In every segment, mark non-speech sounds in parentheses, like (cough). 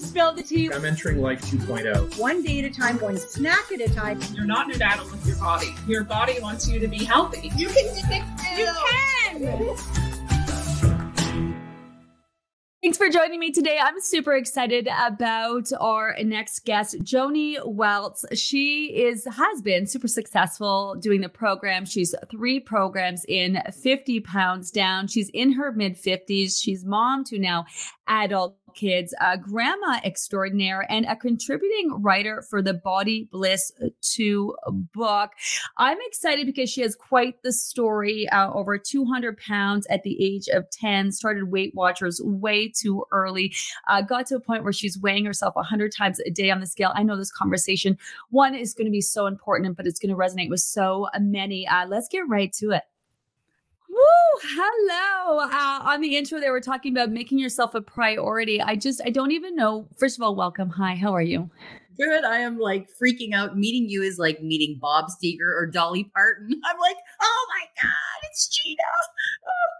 to Spill the Tea. I'm entering life 2.0. One day at a time, one snack at a time. You're not in battle with your body. Your body wants you to be healthy. You can do it. You can. Thanks for joining me today. I'm super excited about our next guest, Joanie Weltz. She is has been super successful doing the program. She's three programs in 50 pounds down. She's in her mid 50s. She's mom to now adult kids, a grandma extraordinaire, and a contributing writer for the Body Bliss 2 book. I'm excited because she has quite the story. Uh, over 200 pounds at the age of 10, started Weight Watchers way too early, uh, got to a point where she's weighing herself 100 times a day on the scale. I know this conversation, one, is going to be so important, but it's going to resonate with so many. Uh, let's get right to it. Woo! Hello. Uh, on the intro, they were talking about making yourself a priority. I just, I don't even know. First of all, welcome. Hi, how are you? Good. I am like freaking out. Meeting you is like meeting Bob Seger or Dolly Parton. (laughs) I'm like, oh my God, it's Gina. Oh. (laughs)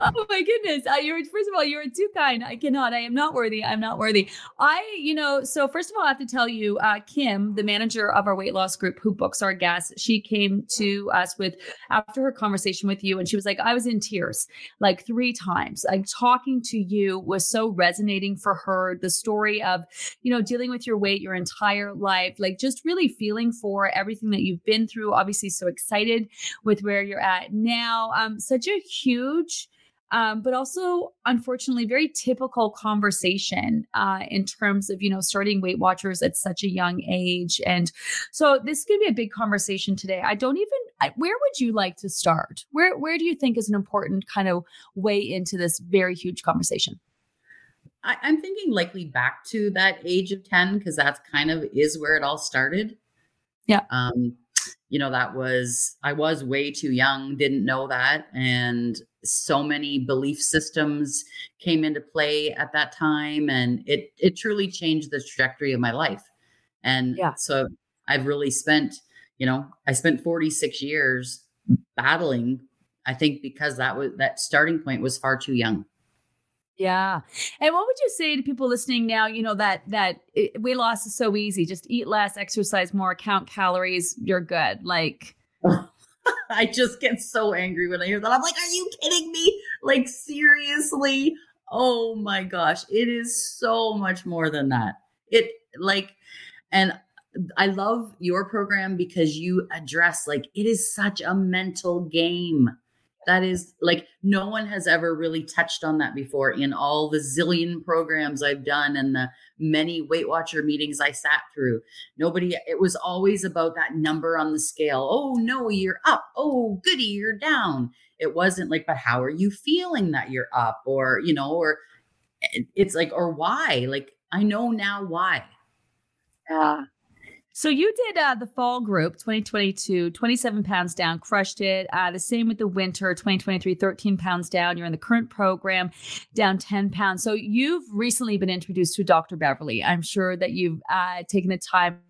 (laughs) Oh my goodness. Uh, you're first of all, you're too kind. I cannot. I am not worthy. I'm not worthy. I, you know, so first of all, I have to tell you, uh, Kim, the manager of our weight loss group who books our guests, she came to us with after her conversation with you, and she was like, I was in tears like three times. Like talking to you was so resonating for her. The story of, you know, dealing with your weight your entire life, like just really feeling for everything that you've been through. Obviously, so excited with where you're at now. Um, such a huge um, but also unfortunately very typical conversation uh, in terms of you know starting weight watchers at such a young age. And so this is going to be a big conversation today. I don't even I, where would you like to start? Where where do you think is an important kind of way into this very huge conversation? I, i'm thinking likely back to that age of 10 because that's kind of is where it all started. Yeah. Um you know that was i was way too young didn't know that and so many belief systems came into play at that time and it it truly changed the trajectory of my life and yeah. so i've really spent you know i spent 46 years battling i think because that was that starting point was far too young yeah. And what would you say to people listening now, you know, that that it, weight loss is so easy, just eat less, exercise more, count calories, you're good. Like (laughs) I just get so angry when I hear that. I'm like, are you kidding me? Like, seriously? Oh my gosh. It is so much more than that. It, like, and I love your program because you address, like, it is such a mental game. That is like no one has ever really touched on that before in all the zillion programs I've done and the many Weight Watcher meetings I sat through. Nobody, it was always about that number on the scale. Oh, no, you're up. Oh, goody, you're down. It wasn't like, but how are you feeling that you're up? Or, you know, or eh, it's like, or why? Like, I know now why. Yeah. So you did uh, the fall group 2022, 27 pounds down, crushed it. Uh, the same with the winter 2023, 13 pounds down. You're in the current program, down 10 pounds. So you've recently been introduced to Dr. Beverly. I'm sure that you've uh, taken the time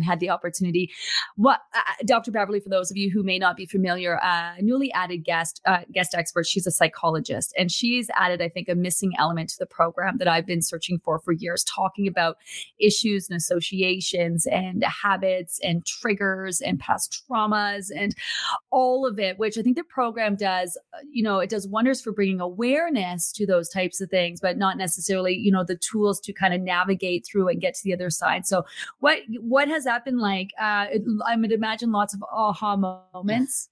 had the opportunity. What uh, uh Dr. Beverly, for those of you who may not be familiar, uh, newly added guest uh, guest expert. She's a psychologist, and she's added, I think, a missing element to the program that I've been searching for for years, talking about issues and associations and habits and triggers and past traumas and all of it, which I think the program does. Uh, you know, it does wonders for bringing awareness to those types of things, but not necessarily, you know, the tools to kind of navigate through and get to the other side. So, what what has has that been like? Uh, I would imagine lots of aha moments.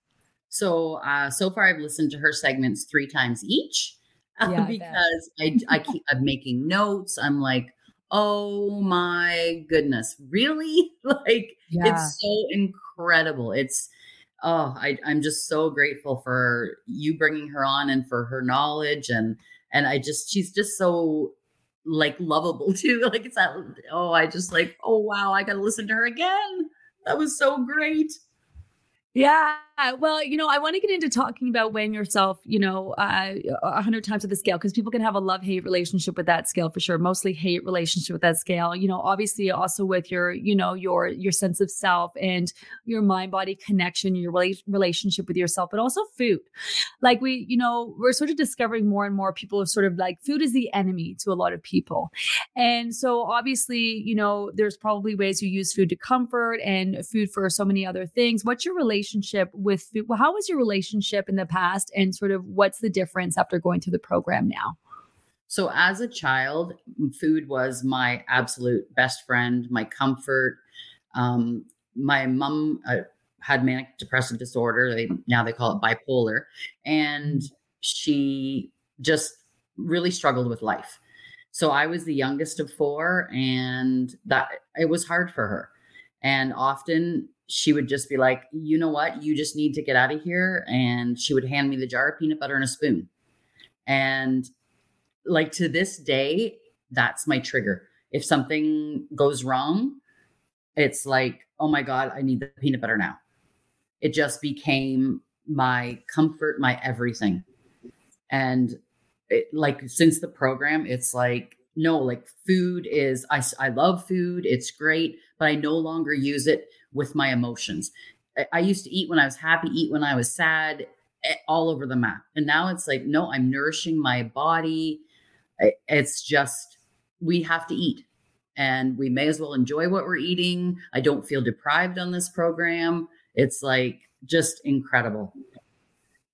So, uh, so far I've listened to her segments three times each uh, yeah, because I, I, I keep I'm making notes. I'm like, oh my goodness, really? (laughs) like yeah. it's so incredible. It's oh, I, I'm just so grateful for you bringing her on and for her knowledge and and I just she's just so like lovable (laughs) too. Like it's that oh, I just like oh wow, I got to listen to her again. That was so great. Yeah. Well, you know, I want to get into talking about weighing yourself, you know, uh, a uh, hundred times with the scale because people can have a love hate relationship with that scale for sure. Mostly hate relationship with that scale. You know, obviously also with your, you know, your your sense of self and your mind body connection, your rela- relationship with yourself, but also food. Like we, you know, we're sort of discovering more and more people are sort of like food is the enemy to a lot of people, and so obviously, you know, there's probably ways you use food to comfort and food for so many other things. What's your relationship with with food? Well, how was your relationship in the past and sort of what's the difference after going through the program now? So, as a child, food was my absolute best friend, my comfort. Um, my mom uh, had manic depressive disorder. They now they call it bipolar, and she just really struggled with life. So I was the youngest of four, and that it was hard for her. And often she would just be like, you know what? You just need to get out of here. And she would hand me the jar of peanut butter and a spoon. And like to this day, that's my trigger. If something goes wrong, it's like, oh my God, I need the peanut butter now. It just became my comfort, my everything. And it, like since the program, it's like, no, like food is, I, I love food. It's great, but I no longer use it with my emotions. I used to eat when I was happy, eat when I was sad, eh, all over the map. And now it's like, no, I'm nourishing my body. It's just, we have to eat and we may as well enjoy what we're eating. I don't feel deprived on this program. It's like just incredible.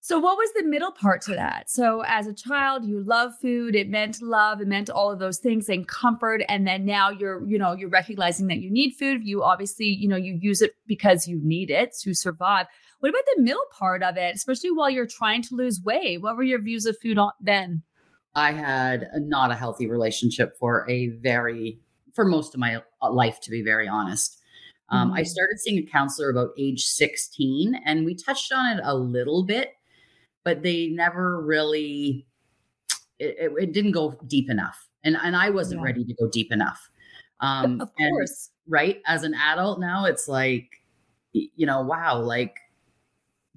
So, what was the middle part to that? So, as a child, you love food. It meant love. It meant all of those things and comfort. And then now you're, you know, you're recognizing that you need food. You obviously, you know, you use it because you need it to survive. What about the middle part of it, especially while you're trying to lose weight? What were your views of food on, then? I had not a healthy relationship for a very, for most of my uh, life, to be very honest. Um, mm-hmm. I started seeing a counselor about age 16, and we touched on it a little bit but they never really it, it, it didn't go deep enough. And and i wasn't yeah. ready to go deep enough. Um of course. and, right as an adult now it's like you know wow like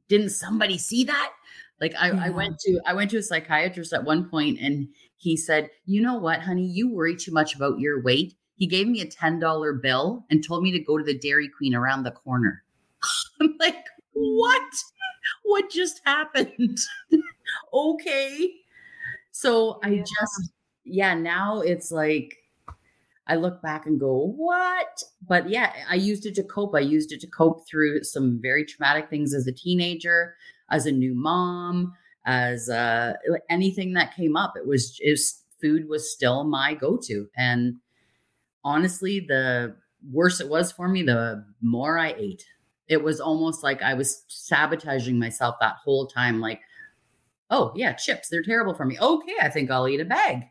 didn't somebody see that? Like I, yeah. I went to i went to a psychiatrist at one point and he said you know what honey? You worry too much about your weight. He gave me a $10 bill and told me to go to the dairy queen around the corner. (laughs) I'm like what what just happened? (laughs) okay. So I just, yeah, now it's like, I look back and go, what? But yeah, I used it to cope. I used it to cope through some very traumatic things as a teenager, as a new mom, as uh, anything that came up. It was, it was food was still my go to. And honestly, the worse it was for me, the more I ate it was almost like I was sabotaging myself that whole time. Like, oh yeah, chips, they're terrible for me. Okay, I think I'll eat a bag.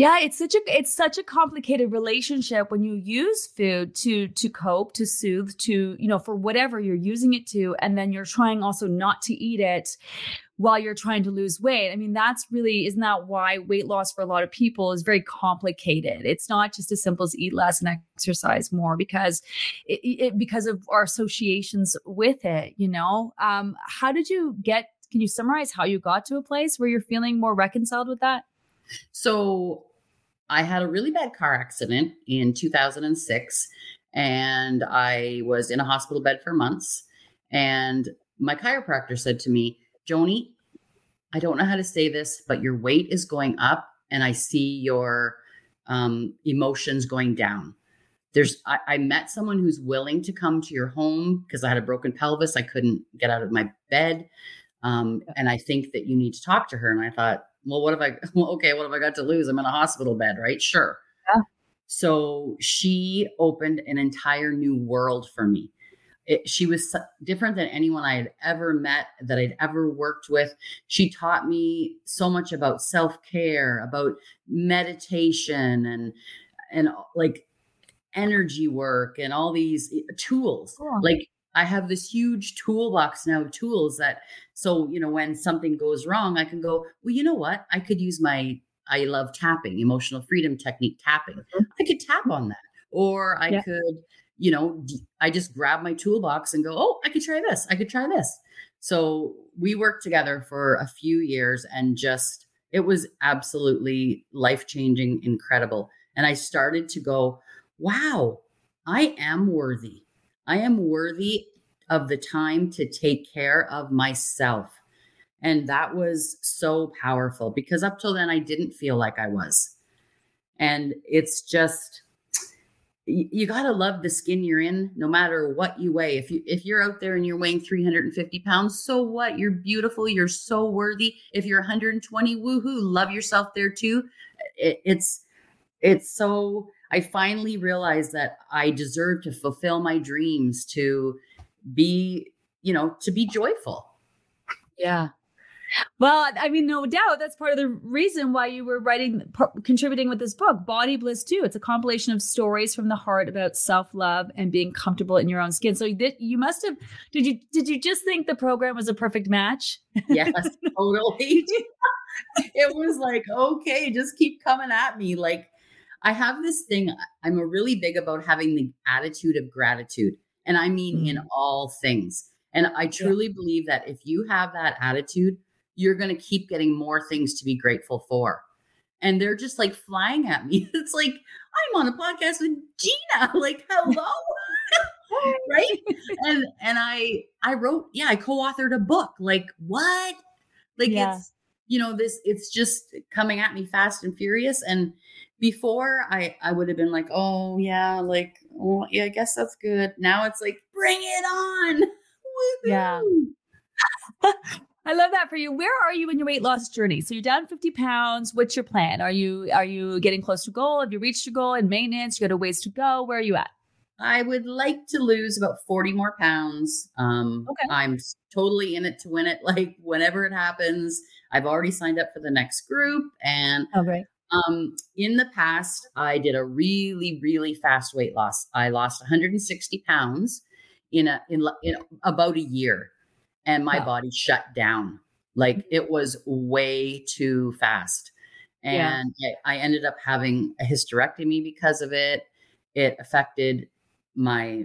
Yeah, it's such a it's such a complicated relationship when you use food to to cope, to soothe, to you know for whatever you're using it to, and then you're trying also not to eat it while you're trying to lose weight. I mean, that's really isn't that why weight loss for a lot of people is very complicated. It's not just as simple as eat less and exercise more because it, it because of our associations with it. You know, um, how did you get? Can you summarize how you got to a place where you're feeling more reconciled with that? So I had a really bad car accident in 2006 and I was in a hospital bed for months. And my chiropractor said to me, Joanie, I don't know how to say this, but your weight is going up and I see your um, emotions going down. There's, I, I met someone who's willing to come to your home because I had a broken pelvis. I couldn't get out of my bed. Um, and I think that you need to talk to her. And I thought, well, what have I, (laughs) well, okay, what have I got to lose? I'm in a hospital bed, right? Sure. Yeah. So she opened an entire new world for me. It, she was different than anyone I had ever met, that I'd ever worked with. She taught me so much about self care, about meditation, and and like energy work, and all these eh, tools. Cool. Like I have this huge toolbox now of tools that so you know when something goes wrong, I can go, well, you know what? I could use my I love tapping, emotional freedom technique tapping. Mm-hmm. I could tap on that. Or I yeah. could, you know, I just grab my toolbox and go, oh, I could try this. I could try this. So we worked together for a few years and just, it was absolutely life changing, incredible. And I started to go, wow, I am worthy. I am worthy of the time to take care of myself. And that was so powerful because up till then, I didn't feel like I was. And it's just, you got to love the skin you're in no matter what you weigh. If you if you're out there and you're weighing 350 pounds so what? You're beautiful. You're so worthy. If you're 120 woohoo love yourself there too. It, it's it's so i finally realized that i deserve to fulfill my dreams to be you know to be joyful yeah well, I mean, no doubt that's part of the reason why you were writing, contributing with this book, Body Bliss too. It's a compilation of stories from the heart about self love and being comfortable in your own skin. So you, you must have, did you, did you just think the program was a perfect match? Yes, (laughs) totally. (laughs) it was like, okay, just keep coming at me. Like, I have this thing, I'm a really big about having the attitude of gratitude. And I mean, mm-hmm. in mm. all things. And I truly yeah. believe that if you have that attitude, you're going to keep getting more things to be grateful for. And they're just like flying at me. (laughs) It's like, I'm on a podcast with Gina. (laughs) Like, hello. (laughs) right. And and I I wrote, yeah, I co-authored a book. Like, what? Like yeah. it's you know, this it's just coming at me fast and furious. And before I I would have been like, oh yeah, like, yeah, I guess that's good. Now it's like, bring it on. (laughs) Woo-hoo. Yeah. (laughs) I love that for you. Where are you in your weight loss journey? So you're down 50 pounds. What's your plan? Are you are you getting close to goal? Have you reached your goal in maintenance? You got a ways to go. Where are you at? I would like to lose about 40 more pounds. Um, okay. I'm totally in it to win it. (laughs) Like whenever it happens, I've already signed up for the next group. And oh, great. Um, in the past, I did a really, really fast weight loss. I lost 160 pounds in a in, in about a year and my body shut down. Like mm-hmm. it was way too fast. And yeah. I, I ended up having a hysterectomy because of it. It affected my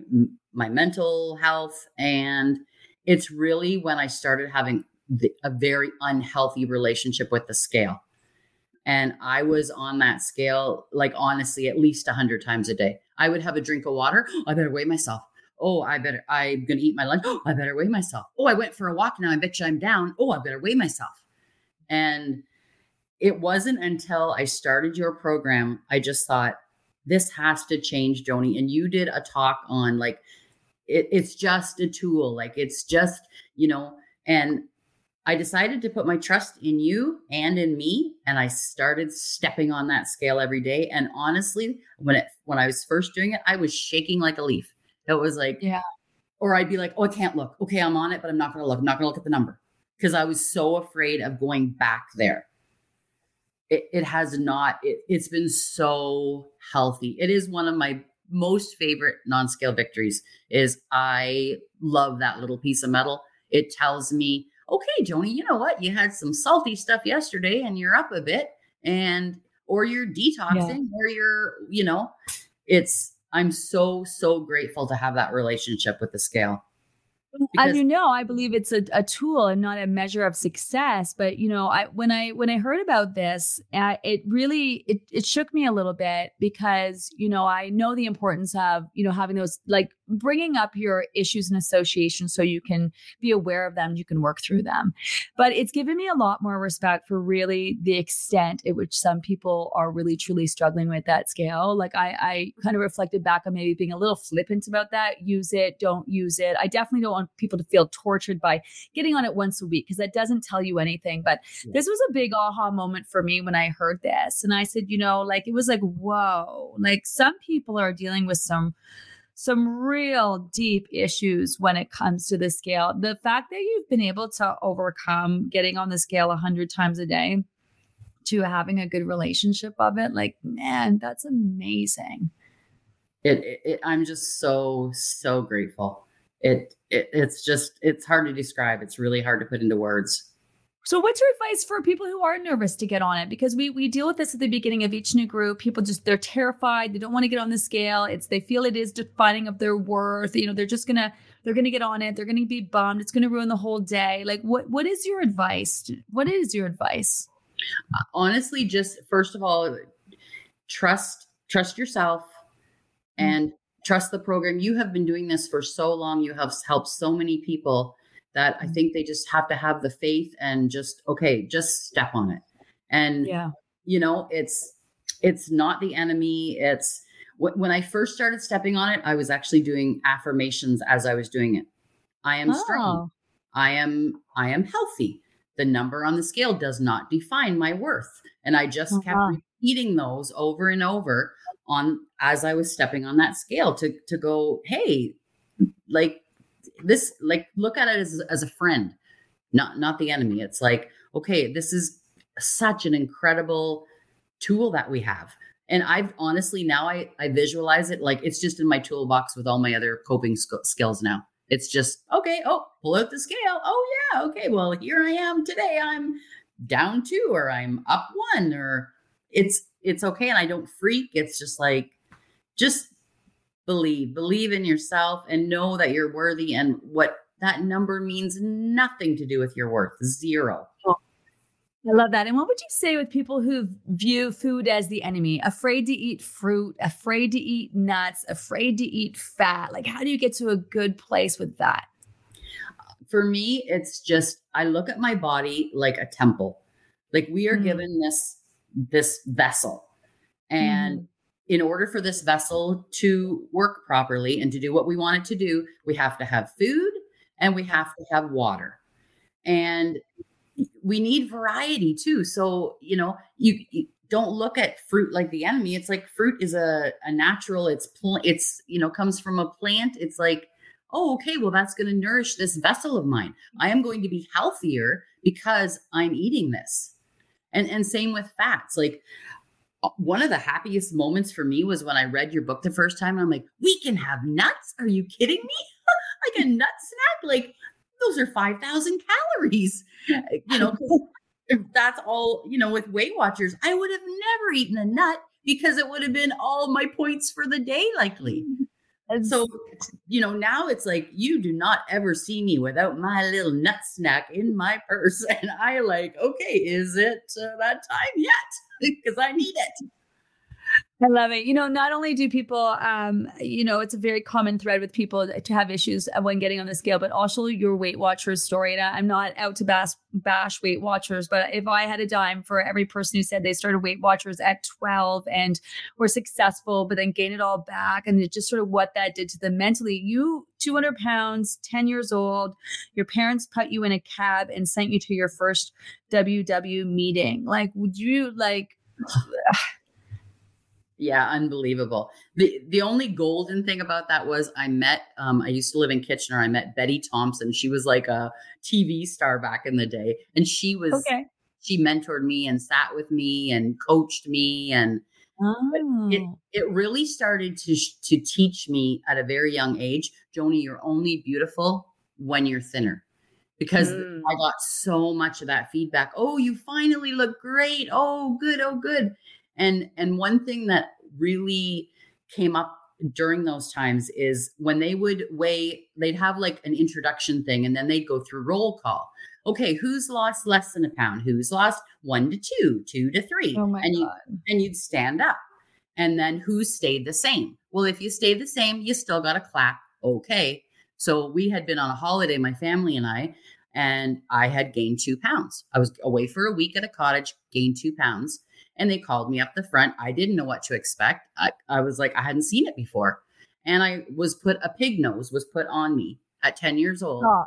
my mental health and it's really when I started having the, a very unhealthy relationship with the scale. And I was on that scale, like honestly, at least a hundred times a day. I would have a drink of water. Oh, I better weigh myself. Oh, I better, I'm going to eat my lunch. Oh, I better weigh myself. Oh, I went for a walk. Now I bet you I'm down. Oh, I better weigh myself. And it wasn't until I started your program, I just thought, this has to change, Joanie. And you did a talk on like, it, it's just a tool. Like it's just, you know, and I decided to put my trust in you and in me. And I started stepping on that scale every day. And honestly, when it, when I was first doing it, I was shaking like a leaf. It was like, yeah. Or I'd be like, oh, I can't look. Okay, I'm on it, but I'm not going to look. I'm not going to look at the number because I was so afraid of going back there. It, it has not, it, it's been so healthy. It is one of my most favorite non-scale victories is I love that little piece of metal. It tells me, okay, Joanie, you know what? You had some salty stuff yesterday and you're up a bit and or you're detoxing yeah. or you're, you know, it's I'm so, so grateful to have that relationship with the scale. Because- As you know, I believe it's a, a tool and not a measure of success. But you know, I when I when I heard about this, uh, it really it it shook me a little bit because you know I know the importance of you know having those like bringing up your issues and associations so you can be aware of them, you can work through them. But it's given me a lot more respect for really the extent at which some people are really truly struggling with that scale. Like I, I kind of reflected back on maybe being a little flippant about that. Use it, don't use it. I definitely don't want people to feel tortured by getting on it once a week because that doesn't tell you anything. But yeah. this was a big aha moment for me when I heard this. And I said, you know, like it was like, whoa, like some people are dealing with some some real deep issues when it comes to the scale. The fact that you've been able to overcome getting on the scale a hundred times a day to having a good relationship of it, like, man, that's amazing. It, it, it I'm just so, so grateful. it, it it's just it's hard to describe. It's really hard to put into words. So what's your advice for people who are nervous to get on it? Because we we deal with this at the beginning of each new group. People just they're terrified. They don't want to get on the scale. It's they feel it is defining of their worth. You know, they're just gonna they're gonna get on it. They're gonna be bummed. It's gonna ruin the whole day. Like what what is your advice? What is your advice? Uh, honestly, just first of all, trust trust yourself mm-hmm. and trust the program. You have been doing this for so long. You have helped so many people that I mm-hmm. think they just have to have the faith and just okay, just step on it. And yeah, you know, it's it's not the enemy. It's when I first started stepping on it, I was actually doing affirmations as I was doing it. I am oh. strong. I am I am healthy. The number on the scale does not define my worth. And I just uh-huh. kept repeating those over and over on as I was stepping on that scale to to go, hey, like this like look at it as, as a friend not not the enemy. It's like okay this is such an incredible tool that we have. And i've honestly now i i visualize it like it's just in my toolbox with all my other coping sk- skills now. It's just okay oh pull out the scale. Oh yeah okay well here i am today. I'm down two or i'm up one or it's it's okay and i don't freak. It's just like just believe believe in yourself and know that you're worthy and what that number means nothing to do with your worth zero I love that. And what would you say with people who view food as the enemy, afraid to eat fruit, afraid to eat nuts, afraid to eat fat? Like, how do you get to a good place with that? For me, it's just I look at my body like a temple. Like we are mm. given this this vessel, and mm in order for this vessel to work properly and to do what we want it to do, we have to have food and we have to have water. And we need variety too. So, you know, you, you don't look at fruit like the enemy. It's like fruit is a, a natural, it's, pl- it's, you know, comes from a plant. It's like, oh, okay, well, that's going to nourish this vessel of mine. I am going to be healthier because I'm eating this. And, and same with fats. Like one of the happiest moments for me was when I read your book the first time. I'm like, we can have nuts. Are you kidding me? (laughs) like a (laughs) nut snack? Like those are 5,000 calories. You know, (laughs) that's all, you know, with Weight Watchers, I would have never eaten a nut because it would have been all my points for the day, likely. And so, you know, now it's like you do not ever see me without my little nut snack in my purse. And I like, okay, is it uh, that time yet? (laughs) because I need it. I love it. You know, not only do people, um, you know, it's a very common thread with people to have issues when getting on the scale, but also your Weight Watchers story. And I'm not out to bash, bash Weight Watchers, but if I had a dime for every person who said they started Weight Watchers at 12 and were successful, but then gained it all back, and just sort of what that did to them mentally, you 200 pounds, 10 years old, your parents put you in a cab and sent you to your first WW meeting. Like, would you like? (sighs) (laughs) Yeah, unbelievable. The the only golden thing about that was I met um I used to live in Kitchener. I met Betty Thompson. She was like a TV star back in the day and she was okay. she mentored me and sat with me and coached me and oh. it, it really started to to teach me at a very young age, Joanie, you're only beautiful when you're thinner. Because mm. I got so much of that feedback. Oh, you finally look great. Oh, good. Oh, good and and one thing that really came up during those times is when they would weigh, they'd have like an introduction thing and then they'd go through roll call. Okay, who's lost less than a pound? Who's lost one to two, two to three? Oh my and God. You, and you'd stand up. And then who stayed the same? Well, if you stayed the same, you still got a clap. Okay. So we had been on a holiday, my family and I, and I had gained two pounds. I was away for a week at a cottage, gained two pounds and they called me up the front. I didn't know what to expect. I, I was like, I hadn't seen it before. And I was put a pig nose was put on me at 10 years old. Oh.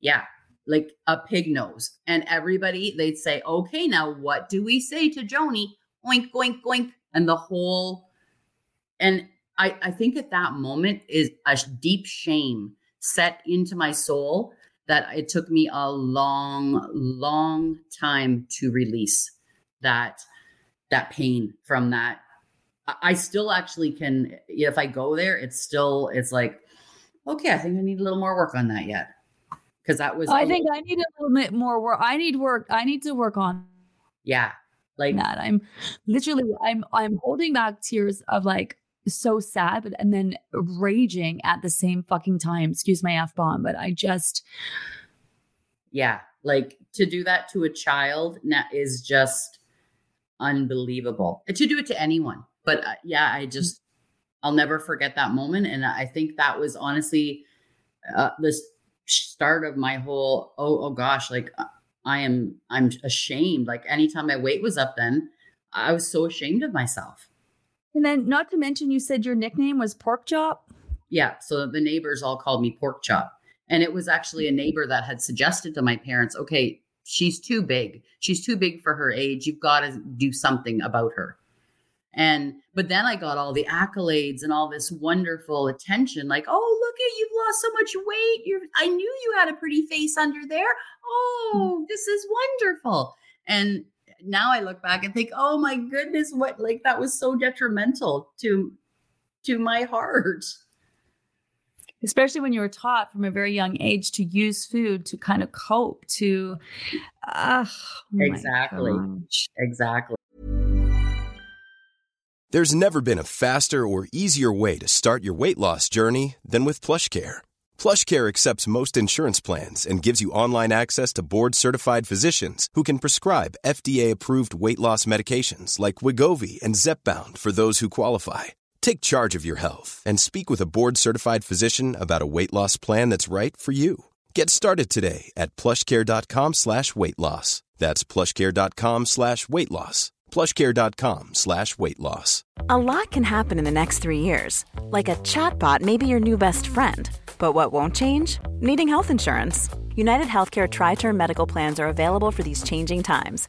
Yeah, like a pig nose. And everybody, they'd say, okay, now what do we say to Joanie? Oink, oink, oink. And the whole, and I, I think at that moment is a deep shame set into my soul that it took me a long, long time to release that that pain from that. I still actually can, if I go there, it's still, it's like, okay, I think I need a little more work on that yet. Because that was I think I need a little bit more work. I need work. I need to work on yeah. Like that. I'm literally I'm I'm holding back tears of like so sad, but and then raging at the same fucking time. Excuse my F bomb, but I just Yeah. Like to do that to a child is just unbelievable. And to do it to anyone. But uh, yeah, I just I'll never forget that moment. And I think that was honestly uh, the start of my whole, oh, oh gosh, like uh, I am, I'm ashamed. Like anytime my weight was up, then I was so ashamed of myself. And then, not to mention, you said your nickname was Pork Chop. Yeah. So the neighbors all called me Pork Chop. And it was actually a neighbor that had suggested to my parents, okay, she's too big. She's too big for her age. You've got to do something about her. And but then I got all the accolades and all this wonderful attention, like, oh, look at you've lost so much weight. You're I knew you had a pretty face under there. Oh, mm. this is wonderful. And now I look back and think, oh my goodness, what like that was so detrimental to to my heart. Especially when you were taught from a very young age to use food to kind of cope, to uh, oh exactly. Exactly. There's never been a faster or easier way to start your weight loss journey than with PlushCare. PlushCare accepts most insurance plans and gives you online access to board-certified physicians who can prescribe FDA-approved weight loss medications like Wegovy and Zepbound for those who qualify. Take charge of your health and speak with a board-certified physician about a weight loss plan that's right for you. Get started today at plushcare.com slash weight loss. That's plushcare.com slash weight loss plushcare.com slash weight loss. A lot can happen in the next three years. Like a chatbot may be your new best friend. But what won't change? Needing health insurance. United Healthcare Tri-Term Medical Plans are available for these changing times.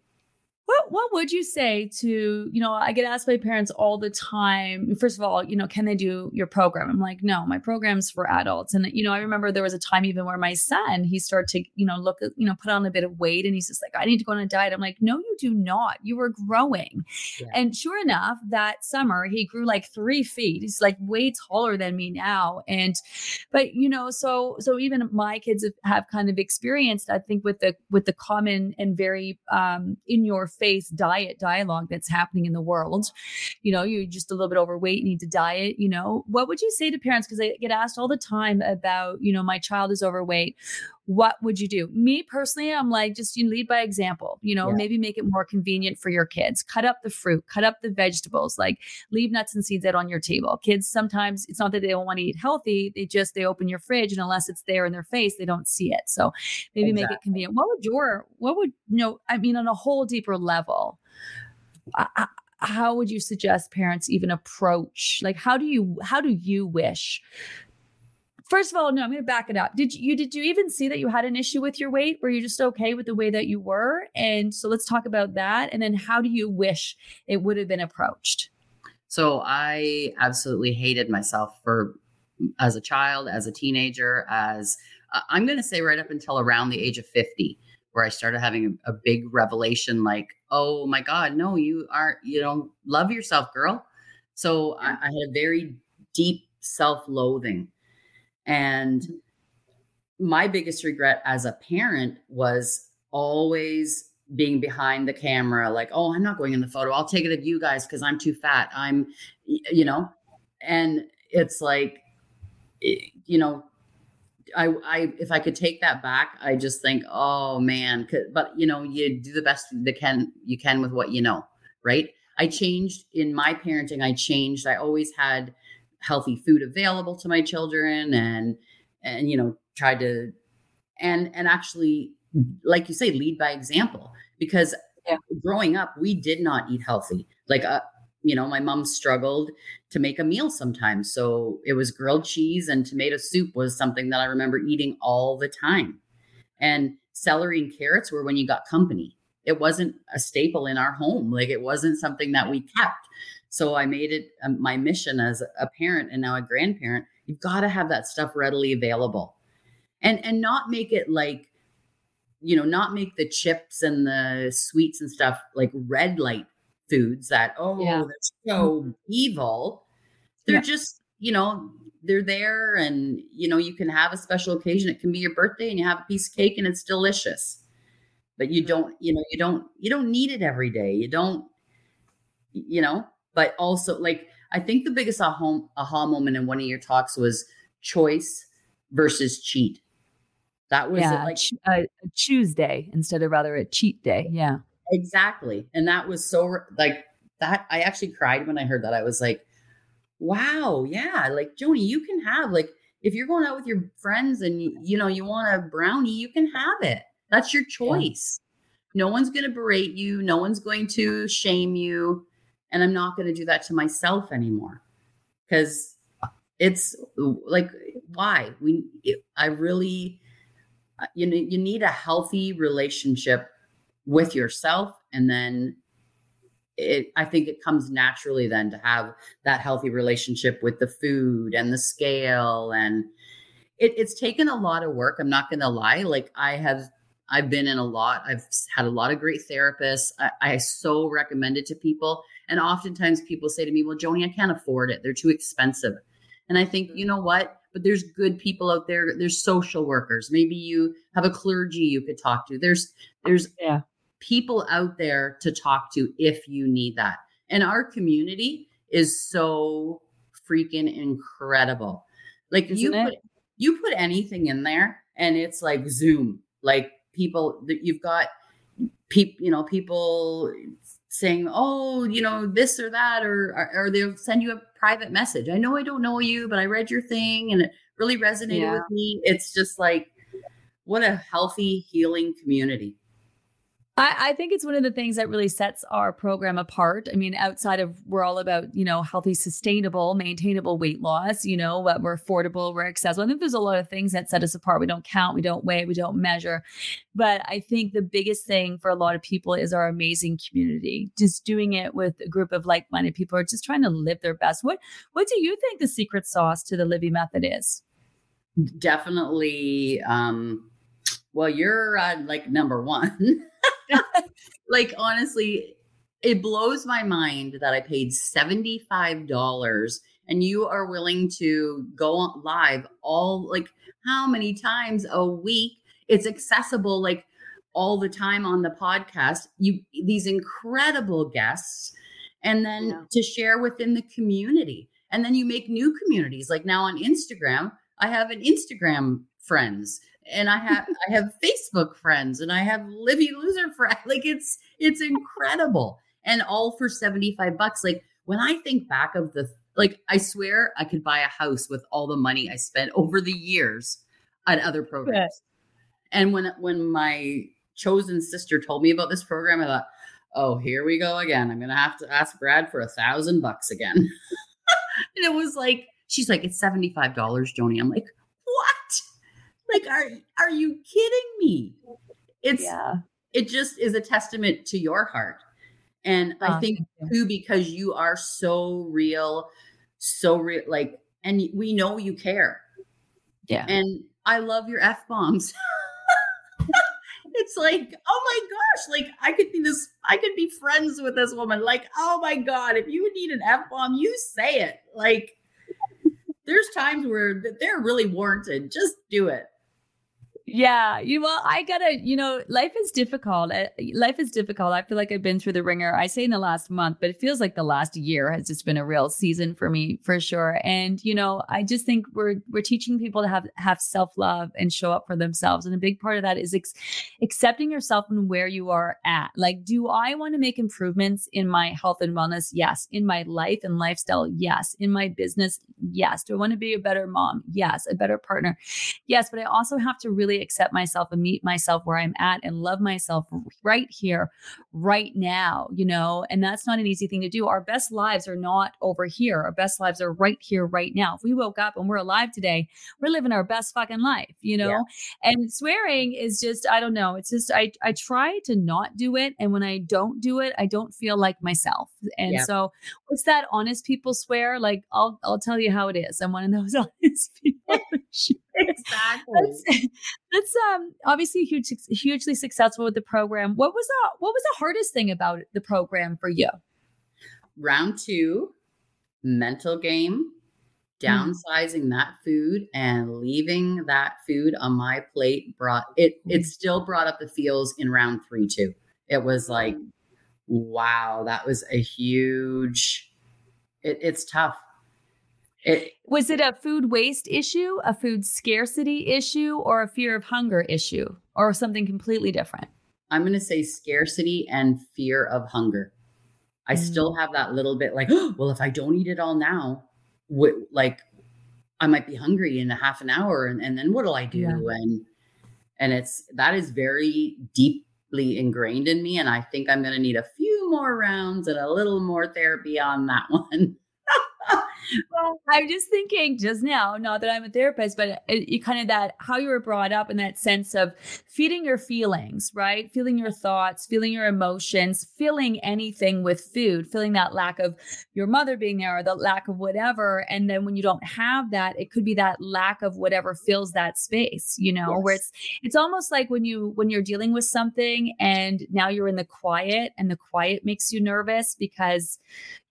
What what would you say to, you know, I get asked by parents all the time, first of all, you know, can they do your program? I'm like, no, my program's for adults. And, you know, I remember there was a time even where my son, he started to, you know, look at, you know, put on a bit of weight and he's just like, I need to go on a diet. I'm like, no, you do not. You were growing. Yeah. And sure enough, that summer he grew like three feet. He's like way taller than me now. And, but, you know, so, so even my kids have, have kind of experienced, I think with the, with the common and very um, in your face diet dialogue that's happening in the world. You know, you're just a little bit overweight, need to diet, you know. What would you say to parents? Because I get asked all the time about, you know, my child is overweight what would you do? Me personally, I'm like, just you lead by example, you know, yeah. maybe make it more convenient for your kids. Cut up the fruit, cut up the vegetables, like leave nuts and seeds out on your table. Kids sometimes it's not that they don't want to eat healthy, they just they open your fridge and unless it's there in their face, they don't see it. So maybe exactly. make it convenient. What would your what would you know, I mean on a whole deeper level? I, how would you suggest parents even approach like how do you how do you wish First of all, no, I'm going to back it up. Did you did you even see that you had an issue with your weight? Were you just okay with the way that you were? And so let's talk about that. And then how do you wish it would have been approached? So I absolutely hated myself for as a child, as a teenager, as uh, I'm going to say right up until around the age of 50 where I started having a, a big revelation like, "Oh my god, no, you aren't you don't love yourself, girl." So I, I had a very deep self-loathing and mm-hmm. my biggest regret as a parent was always being behind the camera, like, oh, I'm not going in the photo. I'll take it of you guys because I'm too fat. I'm, you know, and it's like, you know, I, I, if I could take that back, I just think, oh man, but you know, you do the best that can you can with what you know, right? I changed in my parenting. I changed. I always had healthy food available to my children and and you know try to and and actually like you say lead by example because yeah. growing up we did not eat healthy like uh, you know my mom struggled to make a meal sometimes so it was grilled cheese and tomato soup was something that i remember eating all the time and celery and carrots were when you got company it wasn't a staple in our home. Like it wasn't something that we kept. So I made it um, my mission as a parent and now a grandparent. You've got to have that stuff readily available, and and not make it like, you know, not make the chips and the sweets and stuff like red light foods that oh yeah. they're so mm-hmm. evil. They're yeah. just you know they're there and you know you can have a special occasion it can be your birthday and you have a piece of cake and it's delicious but you don't you know you don't you don't need it every day you don't you know but also like i think the biggest aha, aha moment in one of your talks was choice versus cheat that was yeah, like a, a uh, tuesday instead of rather a cheat day yeah exactly and that was so like that i actually cried when i heard that i was like wow yeah like joanie you can have like if you're going out with your friends and you, you know you want a brownie you can have it that's your choice. Yeah. No one's going to berate you. No one's going to shame you. And I'm not going to do that to myself anymore because it's like, why? We, I really, uh, you know, you need a healthy relationship with yourself. And then it, I think it comes naturally then to have that healthy relationship with the food and the scale. And it, it's taken a lot of work. I'm not going to lie. Like I have I've been in a lot. I've had a lot of great therapists. I, I, so recommend it to people. And oftentimes people say to me, Well, Joanie, I can't afford it. They're too expensive. And I think, you mm-hmm. know what? But there's good people out there. There's social workers. Maybe you have a clergy you could talk to. There's there's yeah. people out there to talk to if you need that. And our community is so freaking incredible. Like Isn't you put you put anything in there and it's like Zoom. Like people that you've got people you know people saying oh you know this or that or, or, or they'll send you a private message. I know i don't know you but i read your thing and it really resonated yeah. with me. It's just like what a healthy healing community I, I, think it's one of the things that really sets our program apart. I mean, outside of we're all about, you know, healthy, sustainable, maintainable weight loss, you know, what we're affordable, we're accessible. I think there's a lot of things that set us apart. We don't count, we don't weigh, we don't measure. But I think the biggest thing for a lot of people is our amazing community. Just doing it with a group of like-minded people are just trying to live their best. What what do you think the secret sauce to the Livy method is? Definitely um well, you're uh, like number one. (laughs) like honestly, it blows my mind that I paid $75 and you are willing to go live all like how many times a week? It's accessible like all the time on the podcast. You these incredible guests and then yeah. to share within the community. And then you make new communities. Like now on Instagram, I have an Instagram friends and I have I have Facebook friends and I have Livy Loser friends. (laughs) Like it's it's incredible. And all for 75 bucks. Like when I think back of the like I swear I could buy a house with all the money I spent over the years on other programs. And when when my chosen sister told me about this program, I thought, oh, here we go again. I'm gonna have to ask Brad for a thousand bucks again. (laughs) and it was like, she's like, it's $75, Joanie. I'm like? Like are are you kidding me? It's yeah. it just is a testament to your heart. And oh, i think too because you are so real so real like and we know you care. Yeah. And i love your f-bombs (laughs) it's like oh my gosh like i could be this i could be friends with this woman. Like oh my god if you need an f-bomb you say it. Like there's times where they're really warranted. Just do it yeah, you well, I gotta, you know, life is difficult. Uh, life is difficult. I feel like I've been through the ringer. I say in the last month, but it feels like the last year has just been a real season for me, for sure. And you know, I just think we're we're teaching people to have have self love and show up for themselves. And a big part of that is ex- accepting yourself and where you are at. Like, do I want to make improvements in my health and wellness? Yes. In my life and lifestyle? Yes. In my business? Yes. Do I want to be a better mom? Yes. A better partner? Yes. But I also have to really accept myself and meet myself where I'm at and love myself right here, right now, you know, and that's not an easy thing to do. Our best lives are not over here. Our best lives are right here, right now. If we woke up and we're alive today, we're living our best fucking life, you know? Yeah. And swearing is just, I don't know. It's just, I, I try to not do it. And when I don't do it, I don't feel like myself. And yeah. so what's that honest people swear? Like, I'll, I'll tell you how it is. I'm one of those (laughs) honest people. (laughs) exactly. That's, (laughs) that's, um obviously huge, hugely successful with the program. What was the what was the hardest thing about the program for you? Round two, mental game, mm. downsizing that food and leaving that food on my plate brought it. Mm. It still brought up the feels in round three too. It was like, mm. wow, that was a huge. It, it's tough it, was it a food waste issue, a food scarcity issue, or a fear of hunger issue, or something completely different? I'm going to say scarcity and fear of hunger. I mm. still have that little bit like, oh, (gasps) well, if I don't eat it all now, wh- like I might be hungry in a half an hour, and, and then what'll I do? Yeah. And and it's that is very deeply ingrained in me, and I think I'm going to need a few more rounds and a little more therapy on that (laughs) one well, I'm just thinking just now, not that I'm a therapist, but it, it, kind of that how you were brought up in that sense of feeding your feelings, right? Feeling your thoughts, feeling your emotions, feeling anything with food, feeling that lack of your mother being there or the lack of whatever. And then when you don't have that, it could be that lack of whatever fills that space, you know, yes. where it's it's almost like when you when you're dealing with something and now you're in the quiet and the quiet makes you nervous because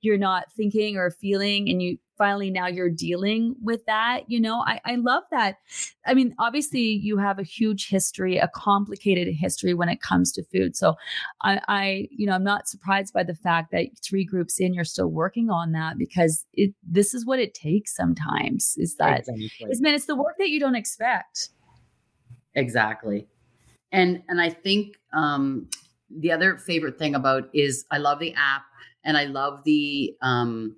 you're not thinking or feeling and you finally now you're dealing with that you know I, I love that. I mean obviously you have a huge history a complicated history when it comes to food. So i i you know i'm not surprised by the fact that three groups in you're still working on that because it this is what it takes sometimes is that exactly. is man it's the work that you don't expect. Exactly. And and i think um the other favorite thing about is i love the app and I love the um,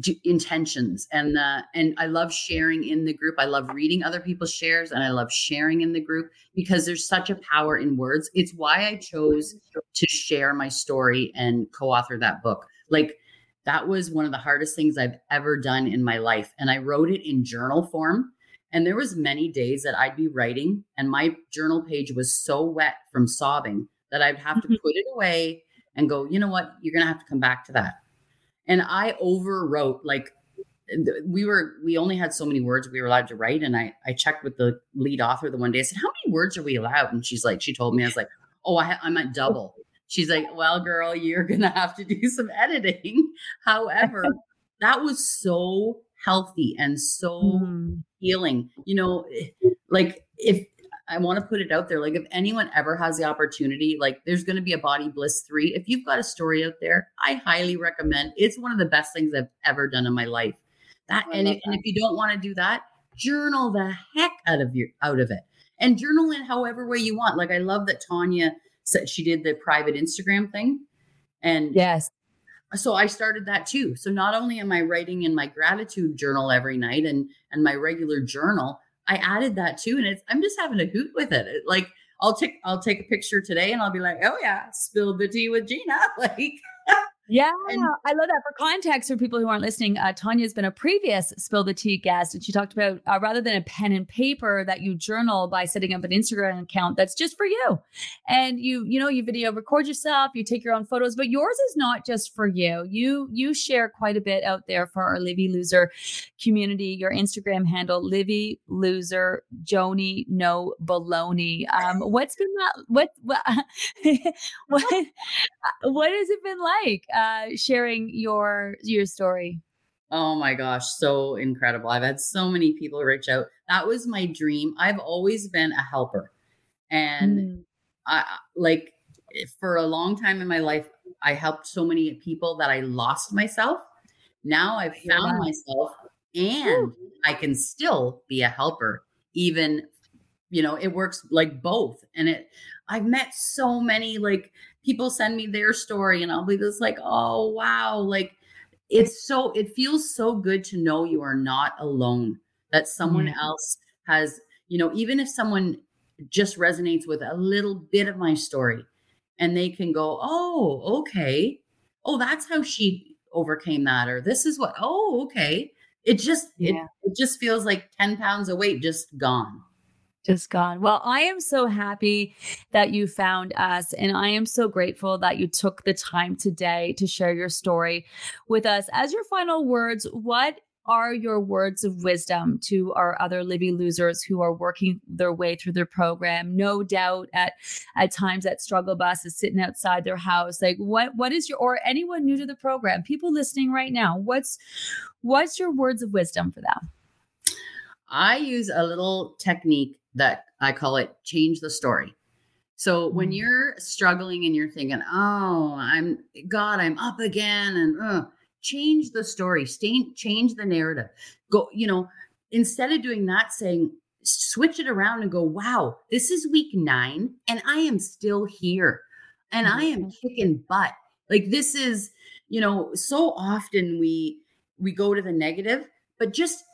d- intentions and the and I love sharing in the group. I love reading other people's shares and I love sharing in the group because there's such a power in words. It's why I chose to share my story and co-author that book. Like that was one of the hardest things I've ever done in my life and I wrote it in journal form and there was many days that I'd be writing and my journal page was so wet from sobbing that I'd have to mm-hmm. put it away and go, you know what, you're going to have to come back to that. And I overwrote like we were we only had so many words we were allowed to write and i i checked with the lead author the one day i said how many words are we allowed? And she's like she told me i was like oh I, i'm at double. She's like well girl you're gonna have to do some editing. (laughs) However that was so healthy and so mm. healing. You know like if I want to put it out there. Like, if anyone ever has the opportunity, like, there's going to be a Body Bliss 3. If you've got a story out there, I highly recommend. It's one of the best things I've ever done in my life. That, and, if, that. and if you don't want to do that, journal the heck out of your out of it, and journal in however way you want. Like, I love that Tanya said she did the private Instagram thing, and yes, so I started that too. So not only am I writing in my gratitude journal every night and and my regular journal, I added that too, and it's I'm just having a hoot with it. Like I'll take I'll take a picture today, and I'll be like, oh yeah, spilled the tea with Gina. (laughs) Like yeah, and, I love that. For context, for people who aren't listening, uh, Tanya's been a previous Spill the Tea guest, and she talked about uh, rather than a pen and paper that you journal by setting up an Instagram account that's just for you, and you you know you video record yourself, you take your own photos, but yours is not just for you. You you share quite a bit out there for our Livy Loser community. Your Instagram handle, Livy Loser Joanie No Baloney. Um, what's been that? What what (laughs) what (laughs) what has it been like? Uh, sharing your your story. Oh my gosh, so incredible. I've had so many people reach out. That was my dream. I've always been a helper. And mm. I like for a long time in my life, I helped so many people that I lost myself. Now I've found myself and Woo. I can still be a helper, even you know, it works like both. And it I've met so many like people send me their story and I'll be just like, oh, wow. Like it's so, it feels so good to know you are not alone, that someone mm-hmm. else has, you know, even if someone just resonates with a little bit of my story and they can go, "Oh, okay. Oh, that's how she overcame that or this is what oh okay it just yeah. it, it just feels like 10 pounds of weight just gone just gone. Well, I am so happy that you found us. And I am so grateful that you took the time today to share your story with us. As your final words, what are your words of wisdom to our other Livy losers who are working their way through their program? No doubt at at times that struggle bus is sitting outside their house. Like what what is your or anyone new to the program, people listening right now, what's what's your words of wisdom for them? I use a little technique that I call it change the story. So when mm. you're struggling and you're thinking, "Oh, I'm God, I'm up again," and uh, change the story, stay, change the narrative. Go, you know, instead of doing that, saying, switch it around and go, wow, this is week nine and I am still here and I am mm-hmm. kicking butt. Like this is, you know, so often we we go to the negative, but just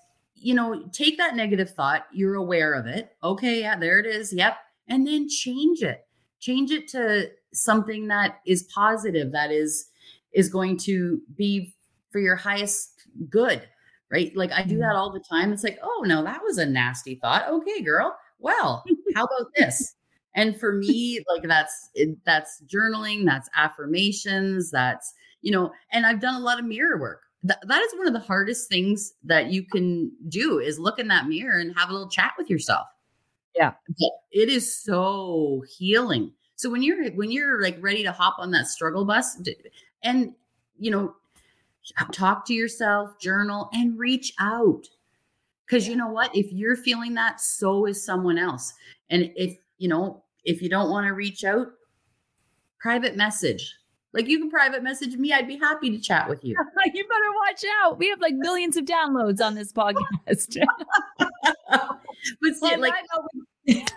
you know, take that negative thought, you're aware of it. Okay, yeah, there it is. Yep. And then change it. Change it to something that is positive, that is is going to be for your highest good, right? Like I do that mm-hmm. all the time. It's like, oh no, that was a nasty thought. Okay, girl. Well, how about this? And for me, like that's that's journaling, that's affirmations, that's you know, and I've done a lot of mirror work. Th- that is one of the hardest things that you can do is look in that mirror and have a little chat with yourself. Yeah. But it is so healing. So when you're when you're like ready to hop on that struggle bus and you know talk to yourself, journal, and reach out. Because you know what? If you're feeling that, so is someone else. And if, you know, if you don't want to reach out, private message. Like you can private message me. I'd be happy to chat with you. (laughs) you better watch out. We have like millions of downloads on this podcast. (laughs) but see, like, (laughs)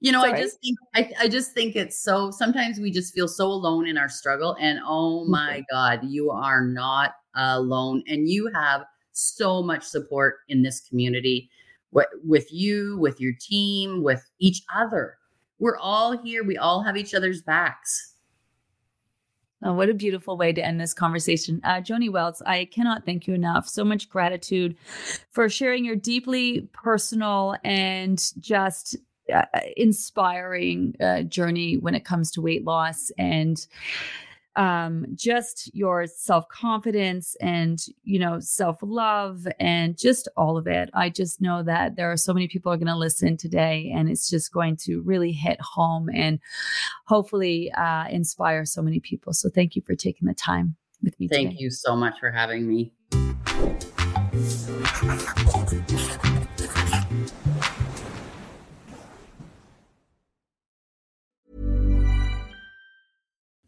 you know Sorry. i just think I, I just think it's so sometimes we just feel so alone in our struggle and oh my god you are not alone and you have so much support in this community what, with you with your team with each other we're all here we all have each other's backs Oh, what a beautiful way to end this conversation. Uh, Joanie Weltz, I cannot thank you enough. So much gratitude for sharing your deeply personal and just uh, inspiring uh, journey when it comes to weight loss and um, just your self confidence and you know self love and just all of it. I just know that there are so many people are going to listen today, and it's just going to really hit home and hopefully uh, inspire so many people. So thank you for taking the time with me. Thank today. you so much for having me.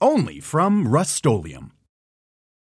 only from Rust-Oleum.